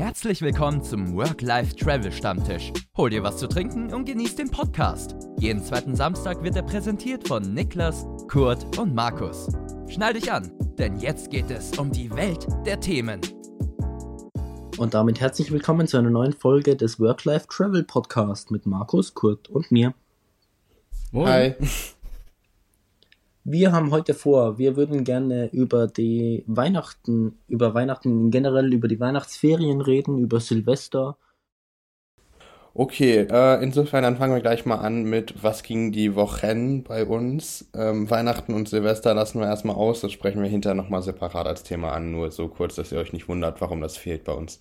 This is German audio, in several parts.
Herzlich willkommen zum Work-Life-Travel-Stammtisch. Hol dir was zu trinken und genieß den Podcast. Jeden zweiten Samstag wird er präsentiert von Niklas, Kurt und Markus. Schnall dich an, denn jetzt geht es um die Welt der Themen. Und damit herzlich willkommen zu einer neuen Folge des Work-Life-Travel-Podcast mit Markus, Kurt und mir. Moin. Hi. Wir haben heute vor, wir würden gerne über die Weihnachten, über Weihnachten generell, über die Weihnachtsferien reden, über Silvester. Okay, äh, insofern dann fangen wir gleich mal an mit, was ging die Wochen bei uns. Ähm, Weihnachten und Silvester lassen wir erstmal aus, das sprechen wir hinterher nochmal separat als Thema an, nur so kurz, dass ihr euch nicht wundert, warum das fehlt bei uns.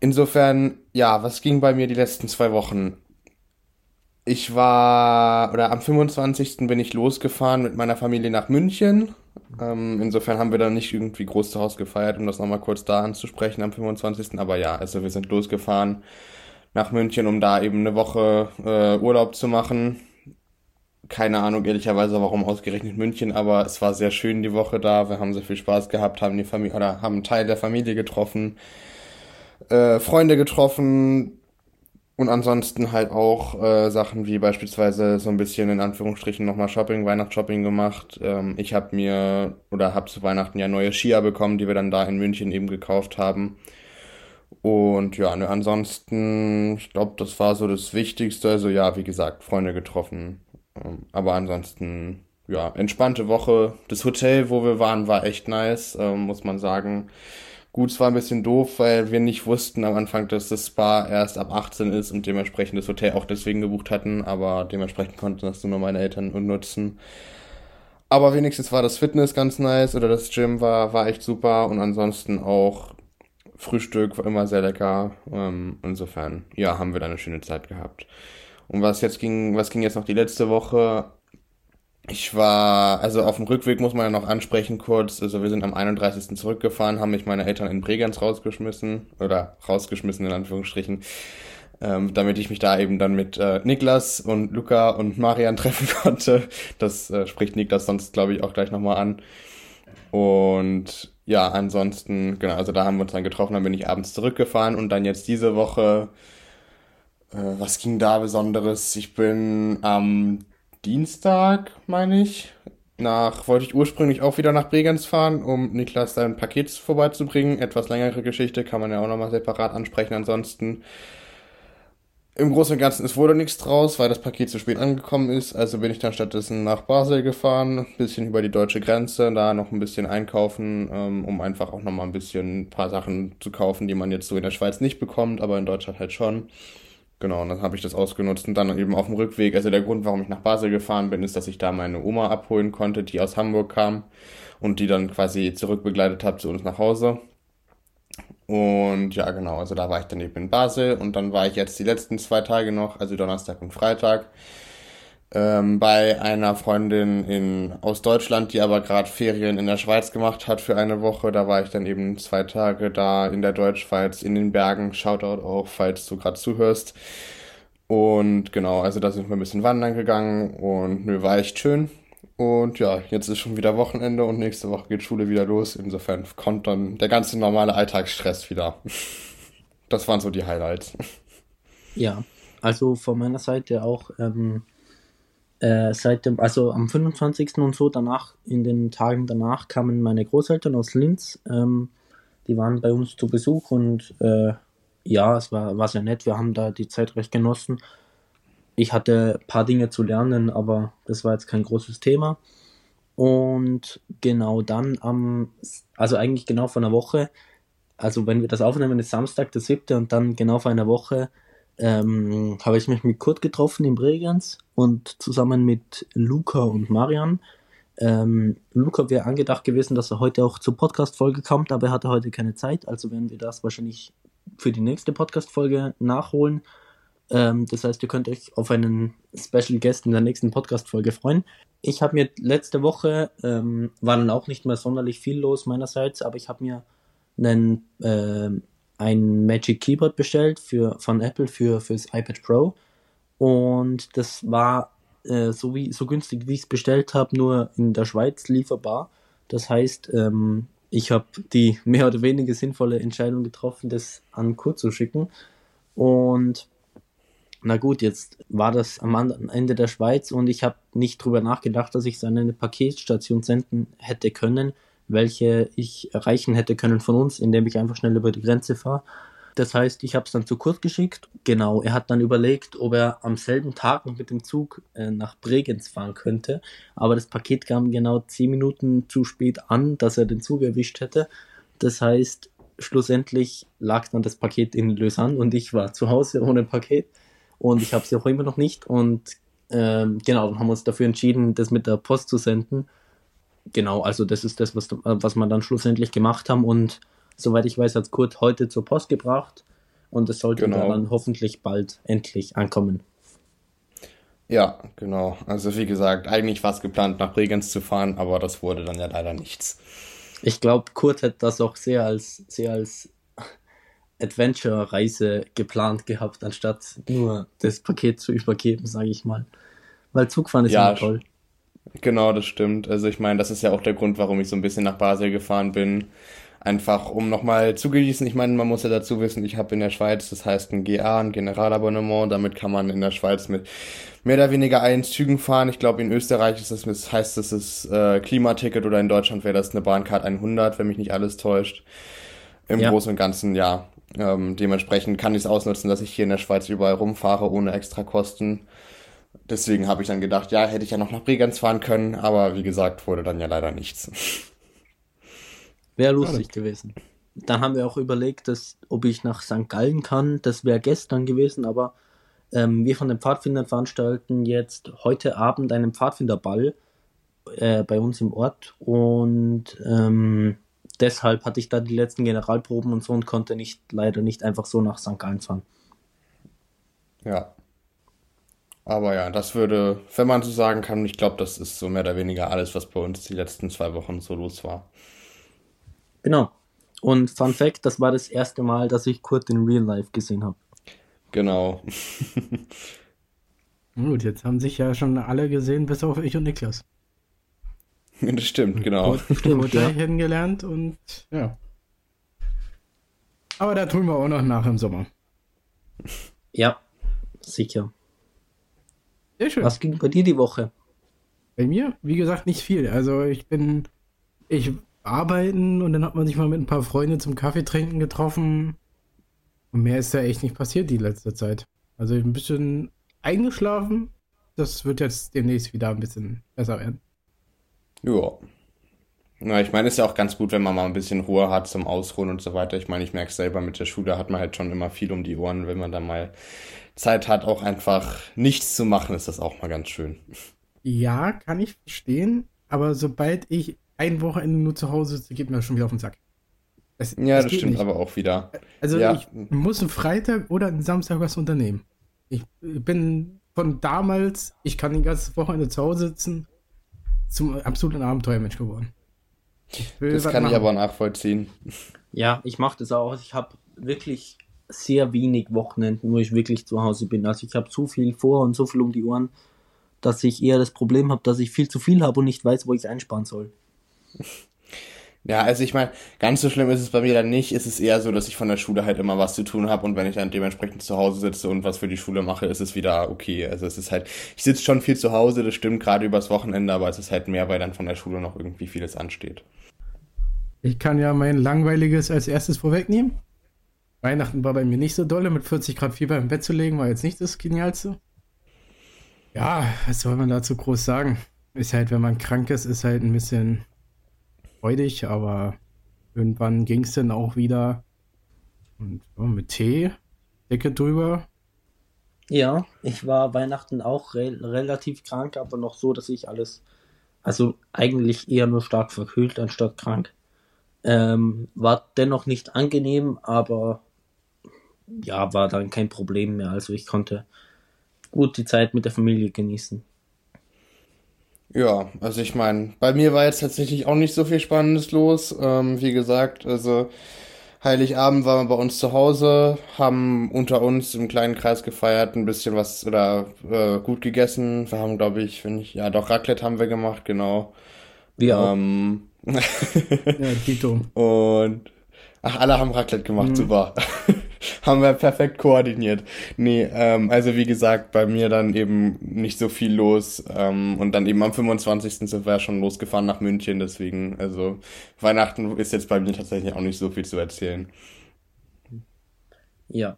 Insofern, ja, was ging bei mir die letzten zwei Wochen? Ich war, oder am 25. bin ich losgefahren mit meiner Familie nach München. Ähm, insofern haben wir dann nicht irgendwie groß zu Hause gefeiert, um das nochmal kurz da anzusprechen am 25. Aber ja, also wir sind losgefahren nach München, um da eben eine Woche äh, Urlaub zu machen. Keine Ahnung ehrlicherweise, warum ausgerechnet München, aber es war sehr schön die Woche da. Wir haben sehr viel Spaß gehabt, haben die Familie oder haben einen Teil der Familie getroffen, äh, Freunde getroffen, und ansonsten halt auch äh, Sachen wie beispielsweise so ein bisschen in Anführungsstrichen nochmal Shopping, Weihnachtsshopping gemacht. Ähm, ich habe mir oder habe zu Weihnachten ja neue Skier bekommen, die wir dann da in München eben gekauft haben. Und ja, ne, ansonsten, ich glaube, das war so das Wichtigste. Also ja, wie gesagt, Freunde getroffen. Ähm, aber ansonsten, ja, entspannte Woche. Das Hotel, wo wir waren, war echt nice, ähm, muss man sagen. Gut, es war ein bisschen doof, weil wir nicht wussten am Anfang, dass das Spa erst ab 18 ist und dementsprechend das Hotel auch deswegen gebucht hatten, aber dementsprechend konnten das nur meine Eltern nutzen. Aber wenigstens war das Fitness ganz nice oder das Gym war, war echt super und ansonsten auch Frühstück war immer sehr lecker. Ähm, insofern, ja, haben wir da eine schöne Zeit gehabt. Und was jetzt ging, was ging jetzt noch die letzte Woche? Ich war, also auf dem Rückweg muss man ja noch ansprechen kurz, also wir sind am 31. zurückgefahren, haben mich meine Eltern in Bregenz rausgeschmissen, oder rausgeschmissen in Anführungsstrichen, ähm, damit ich mich da eben dann mit äh, Niklas und Luca und Marian treffen konnte. Das äh, spricht Niklas sonst, glaube ich, auch gleich nochmal an. Und ja, ansonsten, genau, also da haben wir uns dann getroffen, dann bin ich abends zurückgefahren und dann jetzt diese Woche, äh, was ging da Besonderes? Ich bin am Dienstag, meine ich, nach, wollte ich ursprünglich auch wieder nach Bregenz fahren, um Niklas sein Paket vorbeizubringen. Etwas längere Geschichte, kann man ja auch nochmal separat ansprechen. Ansonsten, im Großen und Ganzen, es wurde nichts draus, weil das Paket zu spät angekommen ist. Also bin ich dann stattdessen nach Basel gefahren, ein bisschen über die deutsche Grenze, da noch ein bisschen einkaufen, ähm, um einfach auch nochmal ein bisschen ein paar Sachen zu kaufen, die man jetzt so in der Schweiz nicht bekommt, aber in Deutschland halt schon. Genau, und dann habe ich das ausgenutzt und dann eben auf dem Rückweg. Also der Grund, warum ich nach Basel gefahren bin, ist, dass ich da meine Oma abholen konnte, die aus Hamburg kam und die dann quasi zurückbegleitet habe zu uns nach Hause. Und ja, genau, also da war ich dann eben in Basel und dann war ich jetzt die letzten zwei Tage noch, also Donnerstag und Freitag, ähm, bei einer Freundin in, aus Deutschland, die aber gerade Ferien in der Schweiz gemacht hat für eine Woche. Da war ich dann eben zwei Tage da in der Deutschschweiz, in den Bergen. Shoutout auch, falls du gerade zuhörst. Und genau, also da sind wir ein bisschen wandern gegangen und nö, war echt schön. Und ja, jetzt ist schon wieder Wochenende und nächste Woche geht Schule wieder los. Insofern kommt dann der ganze normale Alltagsstress wieder. Das waren so die Highlights. Ja, also von meiner Seite auch ähm, äh, seit dem, also am 25. und so danach, in den Tagen danach, kamen meine Großeltern aus Linz. Ähm, die waren bei uns zu Besuch und äh, ja, es war, war sehr nett. Wir haben da die Zeit recht genossen. Ich hatte ein paar Dinge zu lernen, aber das war jetzt kein großes Thema. Und genau dann am, also eigentlich genau vor einer Woche, also wenn wir das aufnehmen, ist Samstag, der 7. und dann genau vor einer Woche ähm, habe ich mich mit Kurt getroffen in Bregenz und zusammen mit Luca und Marian. Ähm, Luca wäre angedacht gewesen, dass er heute auch zur Podcast-Folge kommt, aber er hatte heute keine Zeit, also werden wir das wahrscheinlich für die nächste Podcast-Folge nachholen. Ähm, das heißt, ihr könnt euch auf einen Special Guest in der nächsten Podcast-Folge freuen. Ich habe mir letzte Woche, ähm, war dann auch nicht mehr sonderlich viel los meinerseits, aber ich habe mir einen äh, ein Magic Keyboard bestellt für, von Apple für fürs iPad Pro und das war äh, so, wie, so günstig, wie ich es bestellt habe, nur in der Schweiz lieferbar. Das heißt, ähm, ich habe die mehr oder weniger sinnvolle Entscheidung getroffen, das an Kurt zu schicken. Und na gut, jetzt war das am Ende der Schweiz und ich habe nicht drüber nachgedacht, dass ich es an eine Paketstation senden hätte können, welche ich erreichen hätte können von uns, indem ich einfach schnell über die Grenze fahre. Das heißt, ich habe es dann zu Kurt geschickt. Genau, er hat dann überlegt, ob er am selben Tag mit dem Zug äh, nach Bregenz fahren könnte. Aber das Paket kam genau zehn Minuten zu spät an, dass er den Zug erwischt hätte. Das heißt, schlussendlich lag dann das Paket in Lausanne und ich war zu Hause ohne Paket und ich habe sie auch immer noch nicht. Und ähm, genau, dann haben wir uns dafür entschieden, das mit der Post zu senden. Genau, also das ist das, was, was wir dann schlussendlich gemacht haben und soweit ich weiß, hat Kurt heute zur Post gebracht und es sollte genau. dann hoffentlich bald endlich ankommen. Ja, genau. Also wie gesagt, eigentlich war es geplant, nach Bregenz zu fahren, aber das wurde dann ja leider nichts. Ich glaube, Kurt hat das auch sehr als, sehr als Adventure-Reise geplant gehabt, anstatt nur das Paket zu übergeben, sage ich mal. Weil Zugfahren ist ja toll. Genau, das stimmt. Also ich meine, das ist ja auch der Grund, warum ich so ein bisschen nach Basel gefahren bin einfach um nochmal zu genießen. Ich meine, man muss ja dazu wissen, ich habe in der Schweiz, das heißt ein GA, ein Generalabonnement, damit kann man in der Schweiz mit mehr oder weniger allen Zügen fahren. Ich glaube, in Österreich ist das, das heißt das ist äh, Klimaticket oder in Deutschland wäre das eine Bahncard 100, wenn mich nicht alles täuscht. Im ja. Großen und Ganzen, ja. Ähm, dementsprechend kann ich es ausnutzen, dass ich hier in der Schweiz überall rumfahre ohne extra Kosten. Deswegen habe ich dann gedacht, ja, hätte ich ja noch nach Bregenz fahren können, aber wie gesagt, wurde dann ja leider nichts. Wäre lustig ja, gewesen. Dann haben wir auch überlegt, dass, ob ich nach St. Gallen kann. Das wäre gestern gewesen, aber ähm, wir von den Pfadfindern veranstalten jetzt heute Abend einen Pfadfinderball äh, bei uns im Ort und ähm, deshalb hatte ich da die letzten Generalproben und so und konnte nicht leider nicht einfach so nach St. Gallen fahren. Ja. Aber ja, das würde, wenn man so sagen kann, ich glaube, das ist so mehr oder weniger alles, was bei uns die letzten zwei Wochen so los war. Genau. Und Fun Fact, das war das erste Mal, dass ich Kurt in Real Life gesehen habe. Genau. Gut, jetzt haben sich ja schon alle gesehen, bis auf ich und Niklas. Das stimmt, genau. Kurt, stimmt, ja. kennengelernt und ja. Aber da tun wir auch noch nach im Sommer. Ja, sicher. Sehr schön. Was ging bei dir die Woche? Bei mir, wie gesagt, nicht viel. Also ich bin, ich arbeiten und dann hat man sich mal mit ein paar Freunden zum Kaffee trinken getroffen. Und mehr ist da echt nicht passiert die letzte Zeit. Also ein bisschen eingeschlafen. Das wird jetzt demnächst wieder ein bisschen besser werden. Ja. Na, ich meine, es ist ja auch ganz gut, wenn man mal ein bisschen Ruhe hat zum Ausruhen und so weiter. Ich meine, ich merke selber, mit der Schule hat man halt schon immer viel um die Ohren. Wenn man dann mal Zeit hat, auch einfach nichts zu machen, ist das auch mal ganz schön. Ja, kann ich verstehen. Aber sobald ich ein Wochenende nur zu Hause sitze, geht mir schon wieder auf den Sack. Es, ja, das stimmt nicht. aber auch wieder. Also ja. ich muss einen Freitag oder einen Samstag was unternehmen. Ich bin von damals, ich kann die ganze Wochenende zu Hause sitzen, zum absoluten Abenteuermensch geworden. Das kann machen. ich aber nachvollziehen. Ja, ich mache das auch. Ich habe wirklich sehr wenig Wochenenden, wo ich wirklich zu Hause bin. Also ich habe zu viel vor und so viel um die Ohren, dass ich eher das Problem habe, dass ich viel zu viel habe und nicht weiß, wo ich es einsparen soll. Ja, also ich meine, ganz so schlimm ist es bei mir dann nicht. Es ist eher so, dass ich von der Schule halt immer was zu tun habe und wenn ich dann dementsprechend zu Hause sitze und was für die Schule mache, ist es wieder okay. Also es ist halt, ich sitze schon viel zu Hause, das stimmt gerade übers Wochenende, aber es ist halt mehr, weil dann von der Schule noch irgendwie vieles ansteht. Ich kann ja mein langweiliges als erstes vorwegnehmen. Weihnachten war bei mir nicht so dolle, mit 40 Grad Fieber im Bett zu legen, war jetzt nicht das Genialste. Ja, was soll man dazu groß sagen? Ist halt, wenn man krank ist, ist halt ein bisschen freudig, aber irgendwann ging es dann auch wieder und oh, mit Tee, Decke drüber. Ja, ich war Weihnachten auch re relativ krank, aber noch so, dass ich alles, also eigentlich eher nur stark verkühlt anstatt krank. Ähm, war dennoch nicht angenehm, aber ja, war dann kein Problem mehr. Also ich konnte gut die Zeit mit der Familie genießen. Ja, also ich meine, bei mir war jetzt tatsächlich auch nicht so viel Spannendes los. Ähm, wie gesagt, also Heiligabend waren wir bei uns zu Hause, haben unter uns im kleinen Kreis gefeiert, ein bisschen was oder äh, gut gegessen. Wir haben, glaube ich, wenn ich, ja doch Raclette haben wir gemacht, genau. Wir auch. Ähm, ja, Tito. Und ach, alle haben Raclette gemacht, mhm. super. haben wir perfekt koordiniert. Nee, ähm, also wie gesagt, bei mir dann eben nicht so viel los. Ähm, und dann eben am 25. sind wir schon losgefahren nach München, deswegen, also Weihnachten ist jetzt bei mir tatsächlich auch nicht so viel zu erzählen. Ja.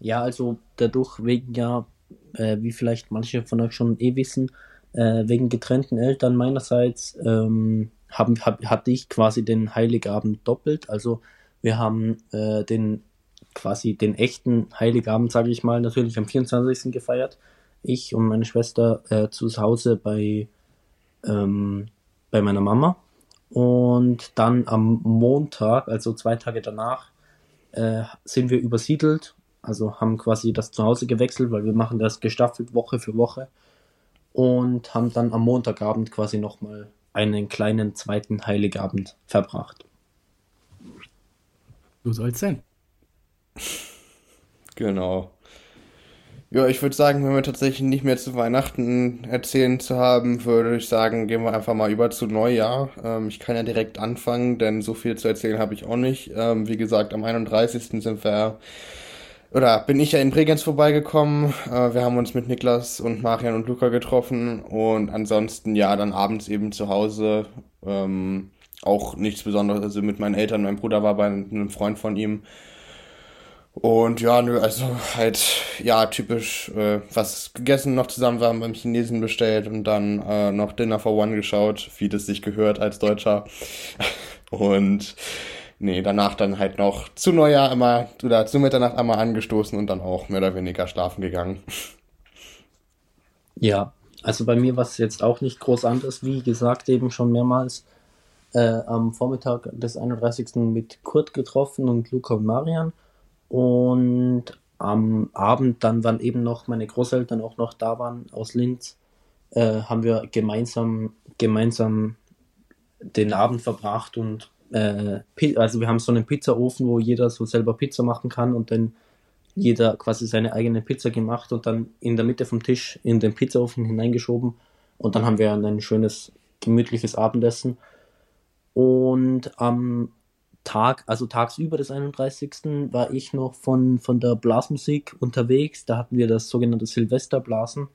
Ja, also dadurch wegen ja, äh, wie vielleicht manche von euch schon eh wissen, äh, wegen getrennten Eltern meinerseits ähm, haben, hab, hatte ich quasi den Heiligabend doppelt. Also wir haben äh, den quasi den echten Heiligabend, sage ich mal, natürlich am 24. gefeiert. Ich und meine Schwester äh, zu Hause bei, ähm, bei meiner Mama. Und dann am Montag, also zwei Tage danach, äh, sind wir übersiedelt. Also haben quasi das Zuhause gewechselt, weil wir machen das gestaffelt Woche für Woche. Und haben dann am Montagabend quasi nochmal einen kleinen zweiten Heiligabend verbracht. So soll es sein. Genau. Ja, ich würde sagen, wenn wir tatsächlich nicht mehr zu Weihnachten erzählen zu haben, würde ich sagen, gehen wir einfach mal über zu Neujahr. Ähm, ich kann ja direkt anfangen, denn so viel zu erzählen habe ich auch nicht. Ähm, wie gesagt, am 31. sind wir, oder bin ich ja in Bregenz vorbeigekommen. Äh, wir haben uns mit Niklas und Marian und Luca getroffen und ansonsten ja, dann abends eben zu Hause. Ähm, auch nichts Besonderes, also mit meinen Eltern, mein Bruder war bei einem Freund von ihm. Und ja, nö, also halt, ja, typisch äh, was gegessen noch zusammen, wir haben beim Chinesen bestellt und dann äh, noch Dinner for One geschaut, wie das sich gehört als Deutscher. Und nee, danach dann halt noch zu Neujahr immer oder zu Mitternacht einmal angestoßen und dann auch mehr oder weniger schlafen gegangen. Ja, also bei mir war es jetzt auch nicht groß anders, wie gesagt, eben schon mehrmals äh, am Vormittag des 31. mit Kurt getroffen und Luca und Marian. Und am Abend, dann, wann eben noch meine Großeltern auch noch da waren aus Linz, äh, haben wir gemeinsam, gemeinsam den Abend verbracht und äh, also wir haben so einen Pizzaofen, wo jeder so selber Pizza machen kann und dann jeder quasi seine eigene Pizza gemacht und dann in der Mitte vom Tisch in den Pizzaofen hineingeschoben. Und dann haben wir ein schönes gemütliches Abendessen. Und am Tag, also tagsüber des 31. war ich noch von, von der Blasmusik unterwegs. Da hatten wir das sogenannte Silvesterblasen.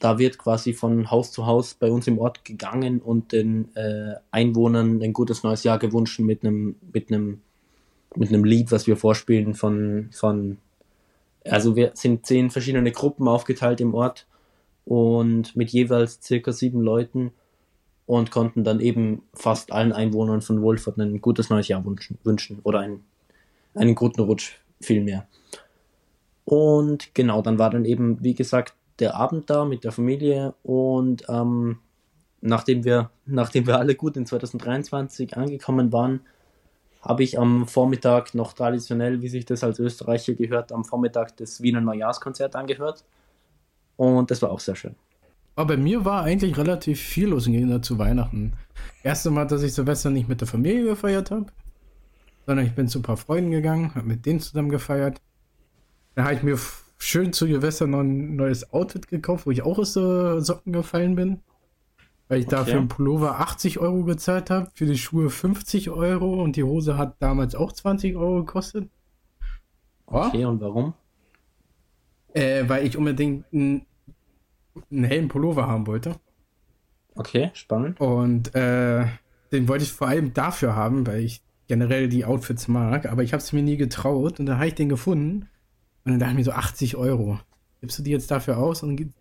Da wird quasi von Haus zu Haus bei uns im Ort gegangen und den äh, Einwohnern ein gutes neues Jahr gewünscht mit einem mit einem mit einem Lied, was wir vorspielen von von also wir sind zehn verschiedene Gruppen aufgeteilt im Ort und mit jeweils circa sieben Leuten und konnten dann eben fast allen Einwohnern von Wolfurt ein gutes neues Jahr wünschen, wünschen oder einen, einen guten Rutsch vielmehr. Und genau, dann war dann eben, wie gesagt, der Abend da mit der Familie und ähm, nachdem, wir, nachdem wir alle gut in 2023 angekommen waren, habe ich am Vormittag noch traditionell, wie sich das als Österreicher gehört, am Vormittag das Wiener Neujahrskonzert angehört. Und das war auch sehr schön. Aber bei mir war eigentlich relativ viel los im Gegensatz zu Weihnachten. Erste Mal, dass ich Silvester nicht mit der Familie gefeiert habe, sondern ich bin zu ein paar Freunden gegangen, habe mit denen zusammen gefeiert. Dann habe ich mir schön zu Silvester noch ein neues Outfit gekauft, wo ich auch aus den Socken gefallen bin. Weil ich okay. dafür einen Pullover 80 Euro gezahlt habe, für die Schuhe 50 Euro und die Hose hat damals auch 20 Euro gekostet. Oh. Okay, und warum? Äh, weil ich unbedingt ein einen hellen Pullover haben wollte. Okay, spannend. Und äh, den wollte ich vor allem dafür haben, weil ich generell die Outfits mag, aber ich habe es mir nie getraut und dann habe ich den gefunden und dann dachte ich mir so 80 Euro. Gibst du die jetzt dafür aus und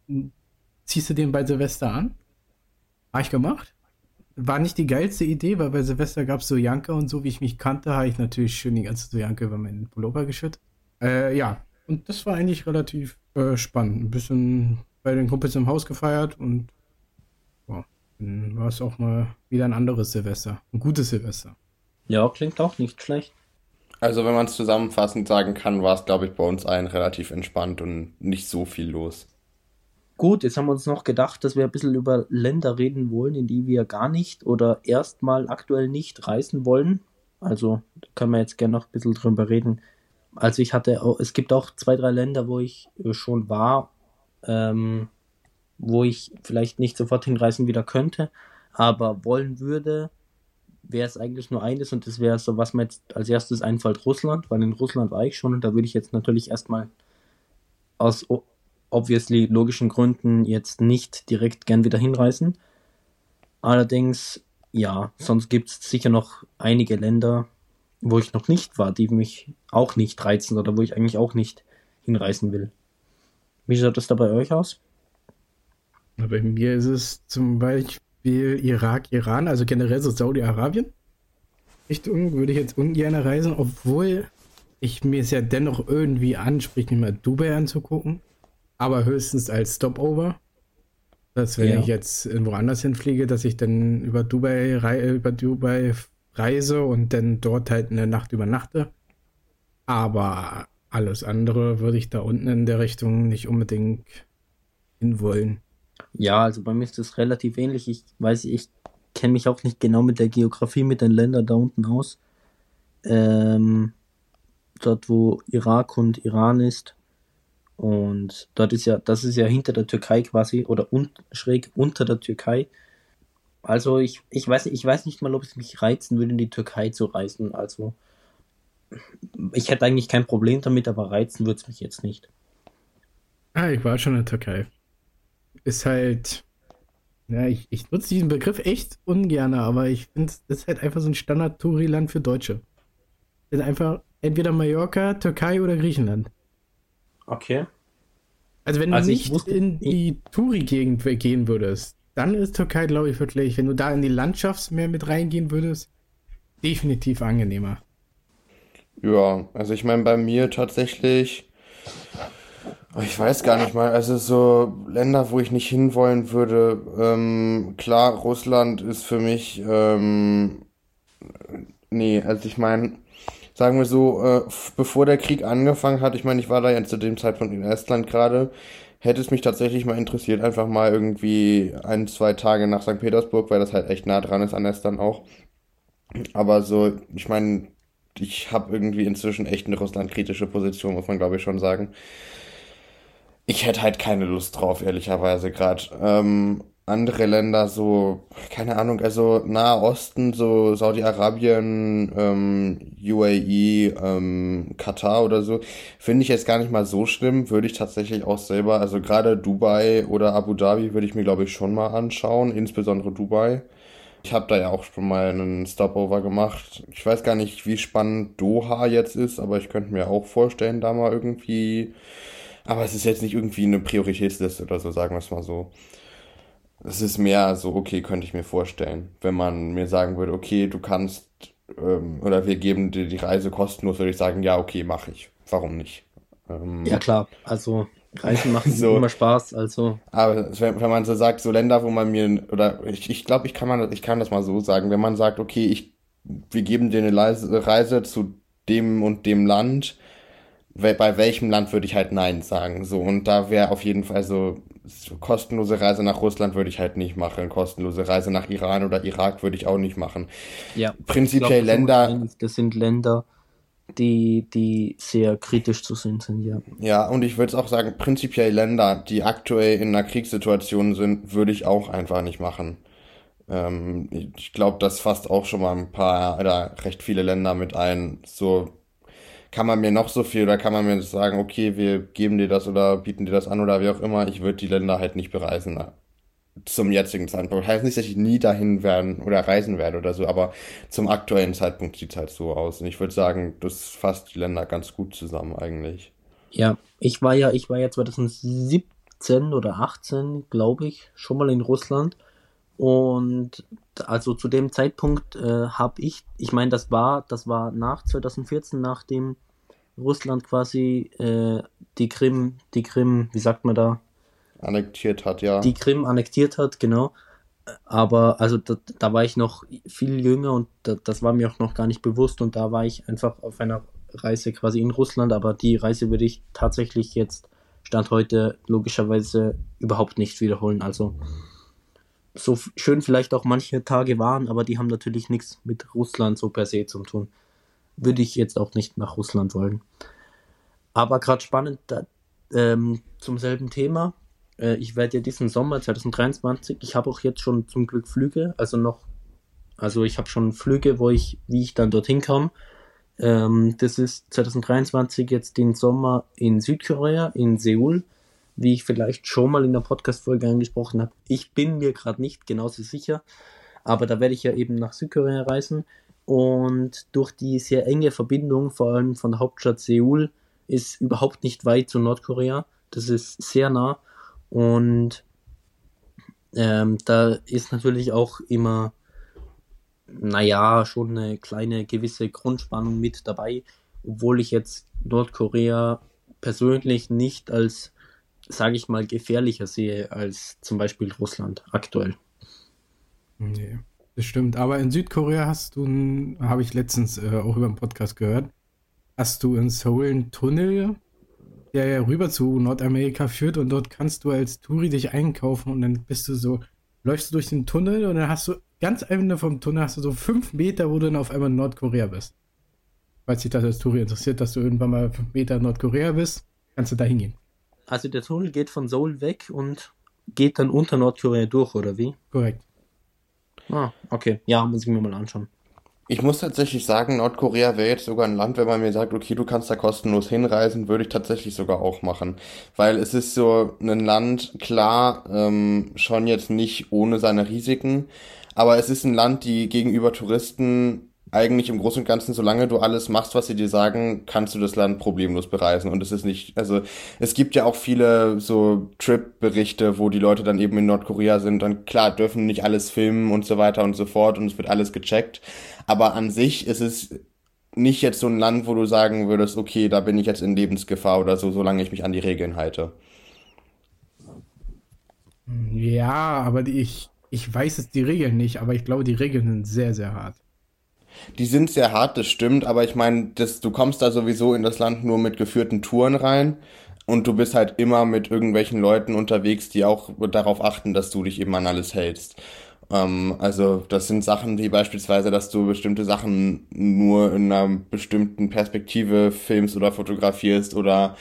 ziehst du den bei Silvester an? Habe ich gemacht. War nicht die geilste Idee, weil bei Silvester gab es so Janke und so wie ich mich kannte, habe ich natürlich schön die ganze so Janke über meinen Pullover geschüttet. Äh, ja, und das war eigentlich relativ äh, spannend. Ein bisschen bei den Kumpels im Haus gefeiert und boah, dann war es auch mal wieder ein anderes Silvester. Ein gutes Silvester. Ja, klingt auch nicht schlecht. Also wenn man es zusammenfassend sagen kann, war es, glaube ich, bei uns allen relativ entspannt und nicht so viel los. Gut, jetzt haben wir uns noch gedacht, dass wir ein bisschen über Länder reden wollen, in die wir gar nicht oder erstmal aktuell nicht reisen wollen. Also da können wir jetzt gerne noch ein bisschen drüber reden. Also ich hatte auch, es gibt auch zwei, drei Länder, wo ich schon war ähm, wo ich vielleicht nicht sofort hinreisen wieder könnte, aber wollen würde. wäre es eigentlich nur eines und das wäre so, was mir jetzt als erstes einfällt, Russland, weil in Russland war ich schon und da würde ich jetzt natürlich erstmal aus obviously logischen Gründen jetzt nicht direkt gern wieder hinreisen. Allerdings, ja, sonst gibt es sicher noch einige Länder, wo ich noch nicht war, die mich auch nicht reizen oder wo ich eigentlich auch nicht hinreisen will. Wie schaut das da bei euch aus? Bei mir ist es zum Beispiel Irak, Iran, also generell so Saudi-Arabien. Richtung würde ich jetzt ungern reisen, obwohl ich mir es ja dennoch irgendwie anspricht, mir mal Dubai anzugucken. Aber höchstens als Stopover. Dass wenn ja. ich jetzt woanders hinfliege, dass ich dann über Dubai, über Dubai reise und dann dort halt eine Nacht übernachte. Aber alles andere würde ich da unten in der Richtung nicht unbedingt hinwollen. Ja, also bei mir ist das relativ ähnlich. Ich weiß, ich kenne mich auch nicht genau mit der Geografie, mit den Ländern da unten aus. Ähm, dort, wo Irak und Iran ist. Und dort ist ja, das ist ja hinter der Türkei quasi oder un, schräg unter der Türkei. Also ich, ich weiß ich weiß nicht mal, ob es mich reizen würde, in die Türkei zu reisen. Also ich hätte eigentlich kein Problem damit, aber reizen würde es mich jetzt nicht. Ah, ich war schon in der Türkei. Ist halt. Ja, ich, ich nutze diesen Begriff echt ungern, aber ich finde, es ist halt einfach so ein Standard-Touri-Land für Deutsche. Ist einfach entweder Mallorca, Türkei oder Griechenland. Okay. Also wenn du also nicht wusste, in die Touri-Gegend gehen würdest, dann ist Türkei, glaube ich, wirklich, wenn du da in die Landschaftsmeer mit reingehen würdest, definitiv angenehmer. Ja, also ich meine, bei mir tatsächlich, ich weiß gar nicht mal, also so Länder, wo ich nicht hinwollen würde, ähm, klar, Russland ist für mich, ähm, nee, also ich meine, sagen wir so, äh, bevor der Krieg angefangen hat, ich meine, ich war da ja zu dem Zeitpunkt in Estland gerade, hätte es mich tatsächlich mal interessiert, einfach mal irgendwie ein, zwei Tage nach St. Petersburg, weil das halt echt nah dran ist an Estland auch. Aber so, ich meine, ich habe irgendwie inzwischen echt eine russlandkritische Position, muss man glaube ich schon sagen. Ich hätte halt keine Lust drauf, ehrlicherweise gerade. Ähm, andere Länder, so, keine Ahnung, also Nahe Osten, so Saudi-Arabien, ähm, UAE, ähm, Katar oder so, finde ich jetzt gar nicht mal so schlimm, würde ich tatsächlich auch selber, also gerade Dubai oder Abu Dhabi würde ich mir, glaube ich, schon mal anschauen, insbesondere Dubai. Ich habe da ja auch schon mal einen Stopover gemacht. Ich weiß gar nicht, wie spannend Doha jetzt ist, aber ich könnte mir auch vorstellen, da mal irgendwie. Aber es ist jetzt nicht irgendwie eine Prioritätsliste oder so, sagen wir es mal so. Es ist mehr so, okay, könnte ich mir vorstellen. Wenn man mir sagen würde, okay, du kannst, ähm, oder wir geben dir die Reise kostenlos, würde ich sagen, ja, okay, mache ich. Warum nicht? Ähm, ja, klar. Also Reisen machen so. immer Spaß, also. Aber wenn, wenn, man so sagt, so Länder, wo man mir, oder ich, ich glaube, ich kann man, ich kann das mal so sagen, wenn man sagt, okay, ich, wir geben dir eine Reise, Reise zu dem und dem Land, bei welchem Land würde ich halt Nein sagen, so, und da wäre auf jeden Fall so, so, kostenlose Reise nach Russland würde ich halt nicht machen, kostenlose Reise nach Iran oder Irak würde ich auch nicht machen. Ja. Prinzipiell glaub, Länder. Das sind Länder, die, die sehr kritisch zu sehen sind, ja. Ja, und ich würde es auch sagen, prinzipiell Länder, die aktuell in einer Kriegssituation sind, würde ich auch einfach nicht machen. Ähm, ich glaube, das fasst auch schon mal ein paar oder recht viele Länder mit ein. So kann man mir noch so viel oder kann man mir sagen, okay, wir geben dir das oder bieten dir das an oder wie auch immer. Ich würde die Länder halt nicht bereisen zum jetzigen Zeitpunkt. Heißt nicht, dass ich nie dahin werden oder reisen werde oder so, aber zum aktuellen Zeitpunkt sieht es halt so aus. Und ich würde sagen, das fasst die Länder ganz gut zusammen eigentlich. Ja, ich war ja, ich war ja 2017 oder 18, glaube ich, schon mal in Russland. Und also zu dem Zeitpunkt äh, habe ich, ich meine, das war, das war nach 2014, nachdem Russland quasi äh, die Krim, die Krim, wie sagt man da, annektiert hat, ja. Die Krim annektiert hat, genau. Aber also da, da war ich noch viel jünger und da, das war mir auch noch gar nicht bewusst und da war ich einfach auf einer Reise quasi in Russland, aber die Reise würde ich tatsächlich jetzt Stand heute logischerweise überhaupt nicht wiederholen. Also so schön vielleicht auch manche Tage waren, aber die haben natürlich nichts mit Russland so per se zu tun. Würde ich jetzt auch nicht nach Russland wollen. Aber gerade spannend da, ähm, zum selben Thema. Äh, ich werde ja diesen Sommer 2023, ich habe auch jetzt schon zum Glück Flüge, also noch Also ich habe schon Flüge, wo ich, wie ich dann dorthin komme. Ähm, das ist 2023 jetzt den Sommer in Südkorea, in Seoul, wie ich vielleicht schon mal in der Podcast-Folge angesprochen habe. Ich bin mir gerade nicht genauso sicher, aber da werde ich ja eben nach Südkorea reisen. Und durch die sehr enge Verbindung, vor allem von der Hauptstadt Seoul, ist überhaupt nicht weit zu Nordkorea. Das ist sehr nah. Und ähm, da ist natürlich auch immer, naja, schon eine kleine gewisse Grundspannung mit dabei, obwohl ich jetzt Nordkorea persönlich nicht als, sage ich mal, gefährlicher sehe als zum Beispiel Russland aktuell. Nee, das stimmt. Aber in Südkorea hast du, habe ich letztens äh, auch über den Podcast gehört, hast du in Seoul einen Tunnel der ja rüber zu Nordamerika führt und dort kannst du als Touri dich einkaufen und dann bist du so, läufst du durch den Tunnel und dann hast du ganz am Ende vom Tunnel hast du so fünf Meter, wo du dann auf einmal in Nordkorea bist. Falls dich das als Touri interessiert, dass du irgendwann mal fünf Meter in Nordkorea bist, kannst du da hingehen. Also der Tunnel geht von Seoul weg und geht dann unter Nordkorea durch, oder wie? Korrekt. Ah, okay. Ja, muss ich mir mal anschauen. Ich muss tatsächlich sagen, Nordkorea wäre jetzt sogar ein Land, wenn man mir sagt, okay, du kannst da kostenlos hinreisen, würde ich tatsächlich sogar auch machen. Weil es ist so ein Land, klar, ähm, schon jetzt nicht ohne seine Risiken, aber es ist ein Land, die gegenüber Touristen eigentlich im Großen und Ganzen, solange du alles machst, was sie dir sagen, kannst du das Land problemlos bereisen. Und es ist nicht, also es gibt ja auch viele so Trip-Berichte, wo die Leute dann eben in Nordkorea sind. Und klar, dürfen nicht alles filmen und so weiter und so fort und es wird alles gecheckt. Aber an sich ist es nicht jetzt so ein Land, wo du sagen würdest, okay, da bin ich jetzt in Lebensgefahr oder so, solange ich mich an die Regeln halte. Ja, aber die, ich, ich weiß jetzt die Regeln nicht, aber ich glaube, die Regeln sind sehr, sehr hart. Die sind sehr hart, das stimmt, aber ich meine, du kommst da sowieso in das Land nur mit geführten Touren rein und du bist halt immer mit irgendwelchen Leuten unterwegs, die auch darauf achten, dass du dich eben an alles hältst. Ähm, also das sind Sachen wie beispielsweise, dass du bestimmte Sachen nur in einer bestimmten Perspektive filmst oder fotografierst oder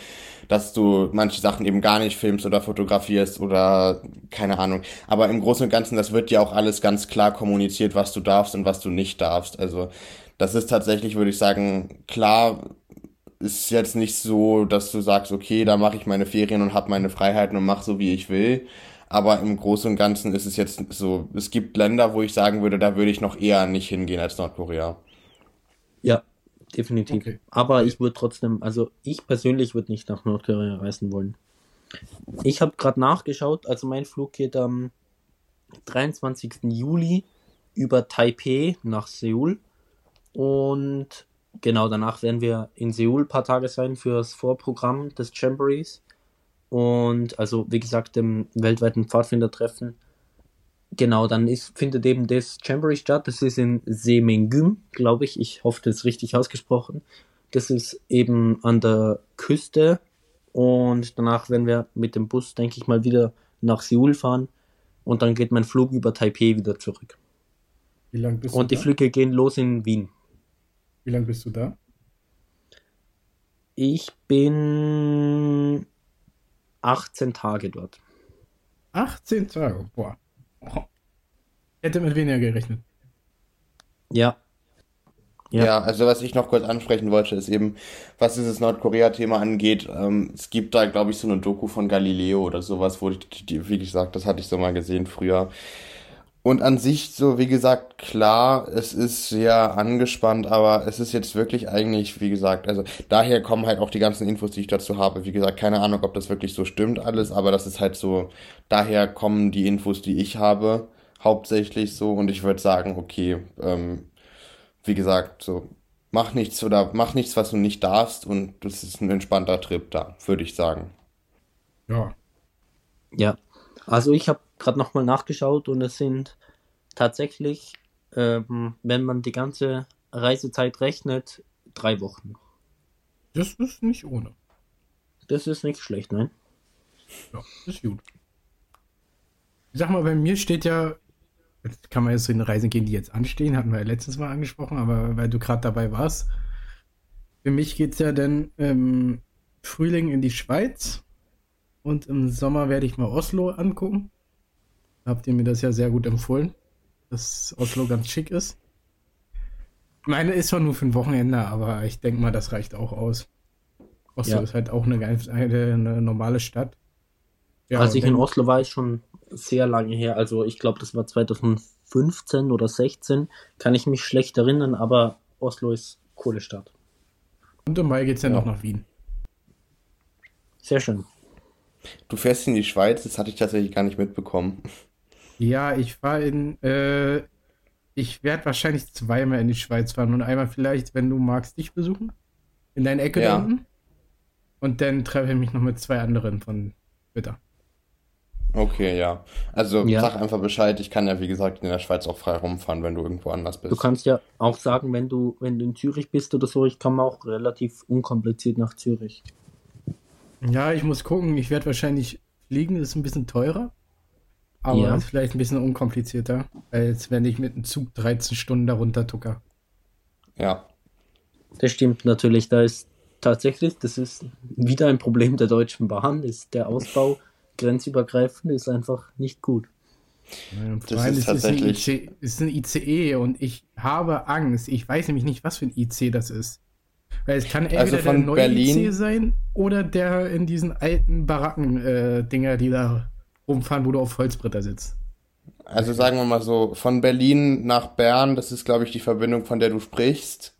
dass du manche Sachen eben gar nicht filmst oder fotografierst oder keine Ahnung. Aber im Großen und Ganzen, das wird ja auch alles ganz klar kommuniziert, was du darfst und was du nicht darfst. Also das ist tatsächlich, würde ich sagen, klar ist jetzt nicht so, dass du sagst, okay, da mache ich meine Ferien und habe meine Freiheiten und mache so, wie ich will. Aber im Großen und Ganzen ist es jetzt so, es gibt Länder, wo ich sagen würde, da würde ich noch eher nicht hingehen als Nordkorea. Ja, definitiv. Okay. Aber ich würde trotzdem, also ich persönlich würde nicht nach Nordkorea reisen wollen. Ich habe gerade nachgeschaut, also mein Flug geht am 23. Juli über Taipei nach Seoul und genau danach werden wir in Seoul ein paar Tage sein für das Vorprogramm des Jamborees und also wie gesagt dem weltweiten Pfadfindertreffen Genau, dann ist, findet eben das Jamboree statt. Das ist in Semengüm, glaube ich. Ich hoffe, das ist richtig ausgesprochen. Das ist eben an der Küste. Und danach werden wir mit dem Bus, denke ich mal, wieder nach Seoul fahren. Und dann geht mein Flug über Taipei wieder zurück. Wie lange bist du Und die da? Flüge gehen los in Wien. Wie lange bist du da? Ich bin 18 Tage dort. 18 Tage, boah. Hätte mit weniger gerechnet. Ja. ja. Ja, also was ich noch kurz ansprechen wollte, ist eben, was dieses Nordkorea-Thema angeht, ähm, es gibt da, glaube ich, so eine Doku von Galileo oder sowas, wo ich, die, wie gesagt, das hatte ich so mal gesehen früher. Und an sich, so wie gesagt, klar, es ist sehr angespannt, aber es ist jetzt wirklich eigentlich, wie gesagt, also daher kommen halt auch die ganzen Infos, die ich dazu habe. Wie gesagt, keine Ahnung, ob das wirklich so stimmt alles, aber das ist halt so, daher kommen die Infos, die ich habe hauptsächlich so und ich würde sagen, okay, ähm, wie gesagt, so mach nichts oder mach nichts, was du nicht darfst und das ist ein entspannter Trip da, würde ich sagen. Ja. Ja, also ich habe gerade nochmal nachgeschaut und es sind tatsächlich, ähm, wenn man die ganze Reisezeit rechnet, drei Wochen. Das ist nicht ohne. Das ist nicht schlecht, nein? Ja, ist gut. Ich sag mal, bei mir steht ja Jetzt kann man jetzt zu den Reisen gehen, die jetzt anstehen, hatten wir ja letztens mal angesprochen, aber weil du gerade dabei warst. Für mich geht es ja dann im Frühling in die Schweiz und im Sommer werde ich mal Oslo angucken. Habt ihr mir das ja sehr gut empfohlen. dass Oslo ganz schick ist. Meine ist zwar nur für ein Wochenende, aber ich denke mal, das reicht auch aus. Oslo Ja. ist halt auch eine, eine normale Stadt. Ja, Als ich in Oslo war, ist schon sehr lange her. Also ich glaube, das war 2015 oder 16. Kann ich mich schlecht erinnern, aber Oslo ist coole Stadt. Und im Mai geht es dann Ja. noch nach Wien. Sehr schön. Du fährst in die Schweiz, das hatte ich tatsächlich gar nicht mitbekommen. Ja, ich war in, äh, ich werde wahrscheinlich zweimal in die Schweiz fahren und einmal vielleicht, wenn du magst, dich besuchen. In deine Ecke Ja. da unten. Und dann treffe ich mich noch mit zwei anderen von Twitter. Okay, ja. Also Ja. sag einfach Bescheid, ich kann ja wie gesagt in der Schweiz auch frei rumfahren, wenn du irgendwo anders bist. Du kannst ja auch sagen, wenn du, wenn du in Zürich bist oder so, ich komme auch relativ unkompliziert nach Zürich. Ja, ich muss gucken. Ich werde wahrscheinlich fliegen, ist ein bisschen teurer. Aber Ja. ist vielleicht ein bisschen unkomplizierter, als wenn ich mit dem Zug 13 Stunden darunter tucker. Ja. Das stimmt natürlich. Da ist tatsächlich, das ist wieder ein Problem der Deutschen Bahn, ist der Ausbau grenzübergreifend ist einfach nicht gut. Das allem, ist es ein tatsächlich- IC es ist ein ICE und ich habe Angst. Ich weiß nämlich nicht, was für ein IC das ist. Weil es kann entweder Also der von neue Berlin- IC sein oder der in diesen alten Baracken-Dinger, die da rumfahren, wo du auf Holzbretter sitzt. Also sagen wir mal so, von Berlin nach Bern, das ist glaube ich die Verbindung, von der du sprichst,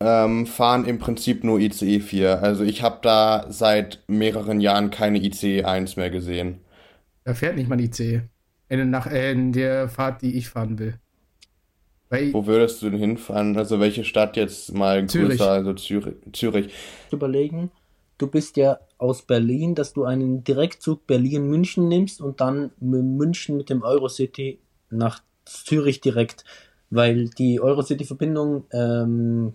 ähm, fahren im Prinzip nur ICE 4. Also ich habe da seit mehreren Jahren keine ICE 1 mehr gesehen. Da fährt nicht mal ein ICE. In, nach, äh, in der Fahrt, die ich fahren will. Weil, Wo würdest du denn hinfahren? Also welche Stadt jetzt mal Zürich. größer, also Zürich. Zürich. Überlegen, du bist ja aus Berlin, dass du einen Direktzug Berlin-München nimmst und dann mit München mit dem Eurocity nach Zürich direkt, weil die Eurocity-Verbindung ähm,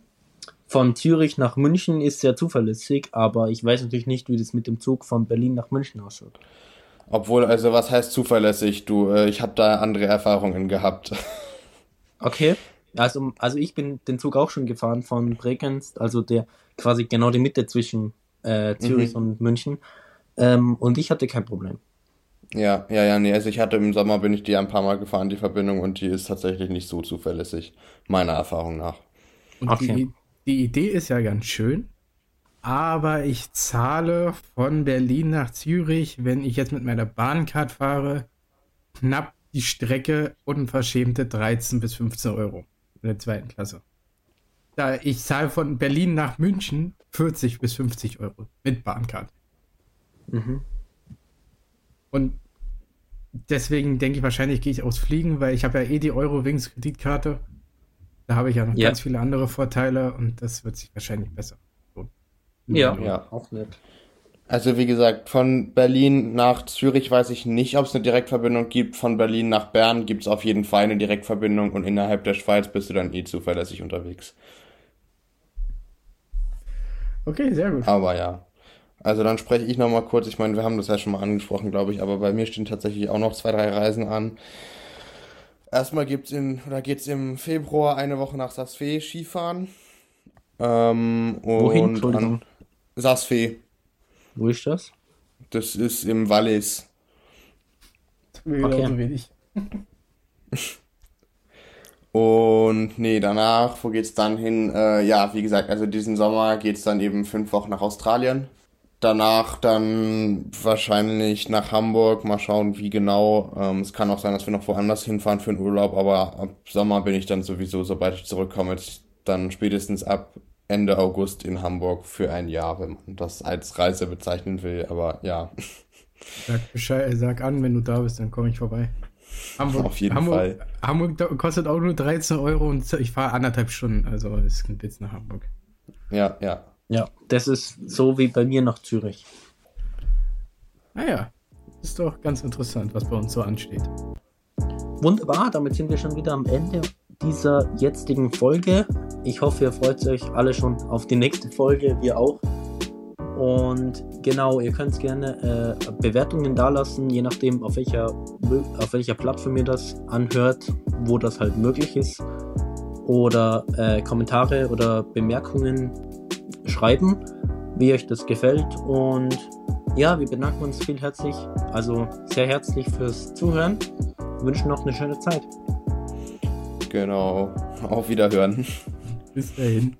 von Zürich nach München ist sehr zuverlässig, aber ich weiß natürlich nicht, wie das mit dem Zug von Berlin nach München ausschaut. Obwohl, also was heißt zuverlässig? Du, äh, ich habe da andere Erfahrungen gehabt. Okay. Also, also ich bin den Zug auch schon gefahren von Bregenz, also der quasi genau die Mitte zwischen äh, Zürich Mhm. und München. Ähm, und ich hatte kein Problem. Ja, ja, ja, nee, also ich hatte im Sommer bin ich die ein paar Mal gefahren, die Verbindung, und die ist tatsächlich nicht so zuverlässig, meiner Erfahrung nach. Und Okay. die, die Idee ist ja ganz schön, aber ich zahle von Berlin nach Zürich, wenn ich jetzt mit meiner Bahncard fahre, knapp die Strecke unverschämte 13 bis 15 Euro in der zweiten Klasse. Da ich zahle von Berlin nach München 40 bis 50 Euro mit Bahncard. Mhm. Und deswegen denke ich wahrscheinlich gehe ich aus Fliegen, weil ich habe ja eh die Eurowings Kreditkarte. Da habe ich ja noch Ja. ganz viele andere Vorteile und das wird sich wahrscheinlich besser. lohnen. Ja, Ja. auch nett. Also wie gesagt, von Berlin nach Zürich weiß ich nicht, ob es eine Direktverbindung gibt. Von Berlin nach Bern gibt es auf jeden Fall eine Direktverbindung und innerhalb der Schweiz bist du dann eh zuverlässig unterwegs. Okay, sehr gut. Aber ja. Also dann spreche ich nochmal kurz. Ich meine, wir haben das ja schon mal angesprochen, glaube ich, aber bei mir stehen tatsächlich auch noch zwei, drei Reisen an. Erstmal gibt's in, oder geht's im Februar eine Woche nach Saas-Fee Skifahren. Ähm, Wohin? Entschuldigung. an Saas-Fee. Wo ist das? Das ist im Wallis. Okay. genauso wenig. Und nee, danach, wo geht's dann hin? Äh, ja, wie gesagt, also diesen Sommer geht's dann eben fünf Wochen nach Australien. Danach dann wahrscheinlich nach Hamburg. Mal schauen, wie genau. Ähm, es kann auch sein, dass wir noch woanders hinfahren für den Urlaub, aber ab Sommer bin ich dann sowieso, sobald ich zurückkomme, dann spätestens ab Ende August in Hamburg für ein Jahr, wenn man das als Reise bezeichnen will. Aber ja, Sag, Bescheid, sag an, wenn du da bist, dann komme ich vorbei. Hamburg, Auf jeden Hamburg, Fall. Hamburg kostet auch nur 13 Euro und ich fahre anderthalb Stunden, also es geht jetzt nach Hamburg. ja, ja. Ja, das ist so wie bei mir nach Zürich. Naja, ist doch ganz interessant, was bei uns so ansteht. Wunderbar, damit sind wir schon wieder am Ende dieser jetzigen Folge. Ich hoffe, ihr freut euch alle schon auf die nächste Folge, wir auch. Und genau, ihr könnt gerne äh, Bewertungen dalassen, je nachdem, auf welcher, auf welcher Plattform ihr das anhört, wo das halt möglich ist. Oder äh, Kommentare oder Bemerkungen schreiben, wie euch das gefällt. Und ja, wir bedanken uns viel herzlich, also sehr herzlich fürs Zuhören. wünschen noch eine schöne Zeit. Genau. Auf Wiederhören. Bis dahin.